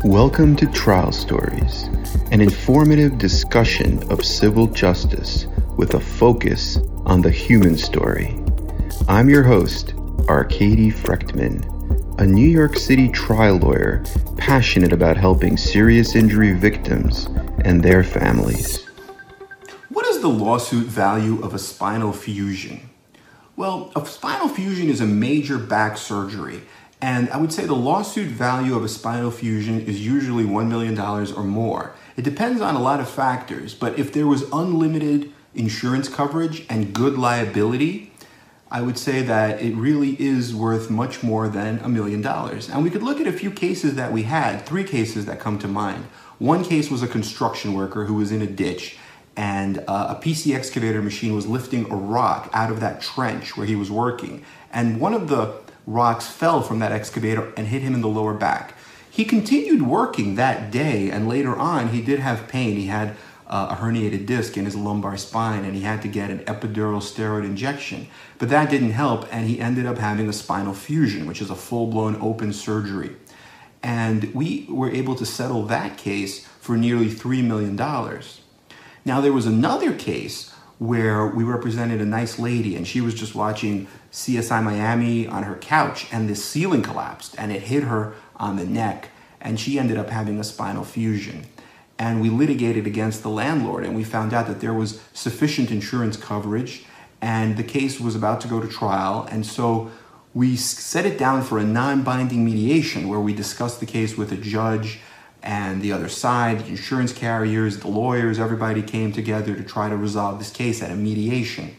Welcome to Trial Stories, an informative discussion of civil justice with a focus on the human story. I'm your host, Arkady Frekhtman, a New York City trial lawyer passionate about helping serious injury victims and their families. What is the lawsuit value of a spinal fusion? Well, a spinal fusion is a major back surgery and I would say the lawsuit value of a spinal fusion is usually $1 million or more. It depends on a lot of factors, but if there was unlimited insurance coverage and good liability, I would say that it really is worth much more than a million dollars. And we could look at a few cases that we had, three cases that come to mind. One case was a construction worker who was in a ditch and uh, a PC excavator machine was lifting a rock out of that trench where he was working. And one of the rocks fell from that excavator and hit him in the lower back. He continued working that day, and later on, he did have pain. He had uh, a herniated disc in his lumbar spine, and he had to get an epidural steroid injection. But that didn't help, and he ended up having a spinal fusion, which is a full blown open surgery. And we were able to settle that case for nearly $3 million. Now, there was another case where we represented a nice lady and she was just watching CSI Miami on her couch and the ceiling collapsed and it hit her on the neck and she ended up having a spinal fusion. And we litigated against the landlord and we found out that there was sufficient insurance coverage and the case was about to go to trial. And so we set it down for a non binding mediation where we discussed the case with a judge and the other side, the insurance carriers, the lawyers, everybody came together to try to resolve this case at a mediation.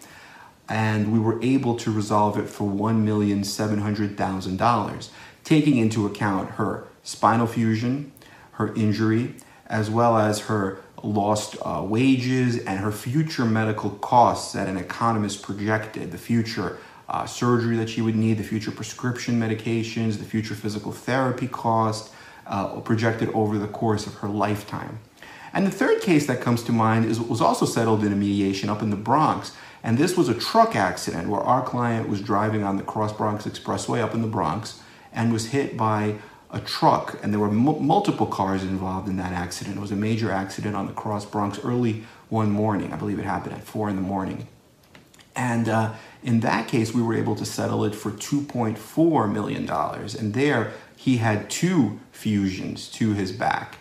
And we were able to resolve it for $1,700,000, taking into account her spinal fusion, her injury, as well as her lost uh, wages and her future medical costs that an economist projected, the future uh, surgery that she would need, the future prescription medications, the future physical therapy cost, uh, projected over the course of her lifetime. And the third case that comes to mind is, was also settled in a mediation up in the Bronx. And this was a truck accident where our client was driving on the Cross Bronx Expressway up in the Bronx and was hit by a truck. And there were m- multiple cars involved in that accident. It was a major accident on the Cross Bronx early one morning. I believe it happened at four in the morning. And uh, in that case, we were able to settle it for $2.4 million. And there, he had two fusions to his back.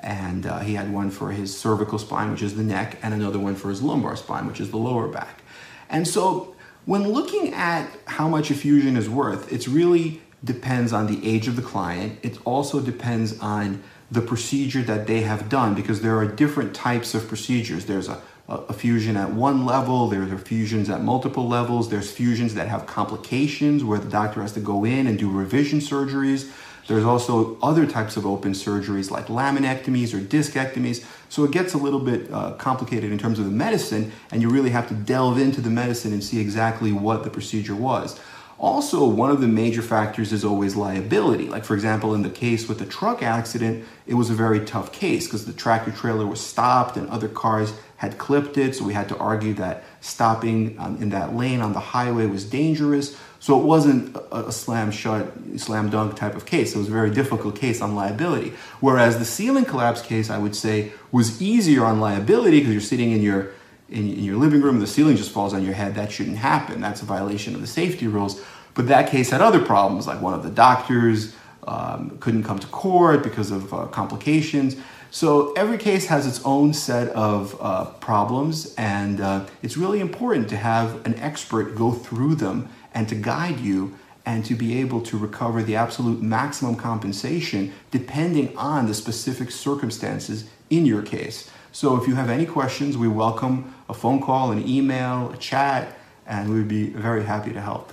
And uh, he had one for his cervical spine, which is the neck, and another one for his lumbar spine, which is the lower back. And so, when looking at how much a fusion is worth, it really depends on the age of the client. It also depends on the procedure that they have done because there are different types of procedures. There's a a fusion at one level, there are fusions at multiple levels, there's fusions that have complications where the doctor has to go in and do revision surgeries. There's also other types of open surgeries like laminectomies or discectomies. So it gets a little bit uh, complicated in terms of the medicine, and you really have to delve into the medicine and see exactly what the procedure was. Also, one of the major factors is always liability. Like, for example, in the case with the truck accident, it was a very tough case because the tractor trailer was stopped and other cars had clipped it. So we had to argue that stopping um, in that lane on the highway was dangerous. So it wasn't a, a, slam shut, slam dunk type of case. It was a very difficult case on liability. Whereas the ceiling collapse case, I would say, was easier on liability because you're sitting in your in, in your living room, the ceiling just falls on your head. That shouldn't happen. That's a violation of the safety rules. But that case had other problems, like one of the doctors um, couldn't come to court because of uh, complications. So every case has its own set of uh, problems, and uh, it's really important to have an expert go through them and to guide you and to be able to recover the absolute maximum compensation depending on the specific circumstances in your case. So if you have any questions, we welcome a phone call, an email, a chat, and we would be very happy to help.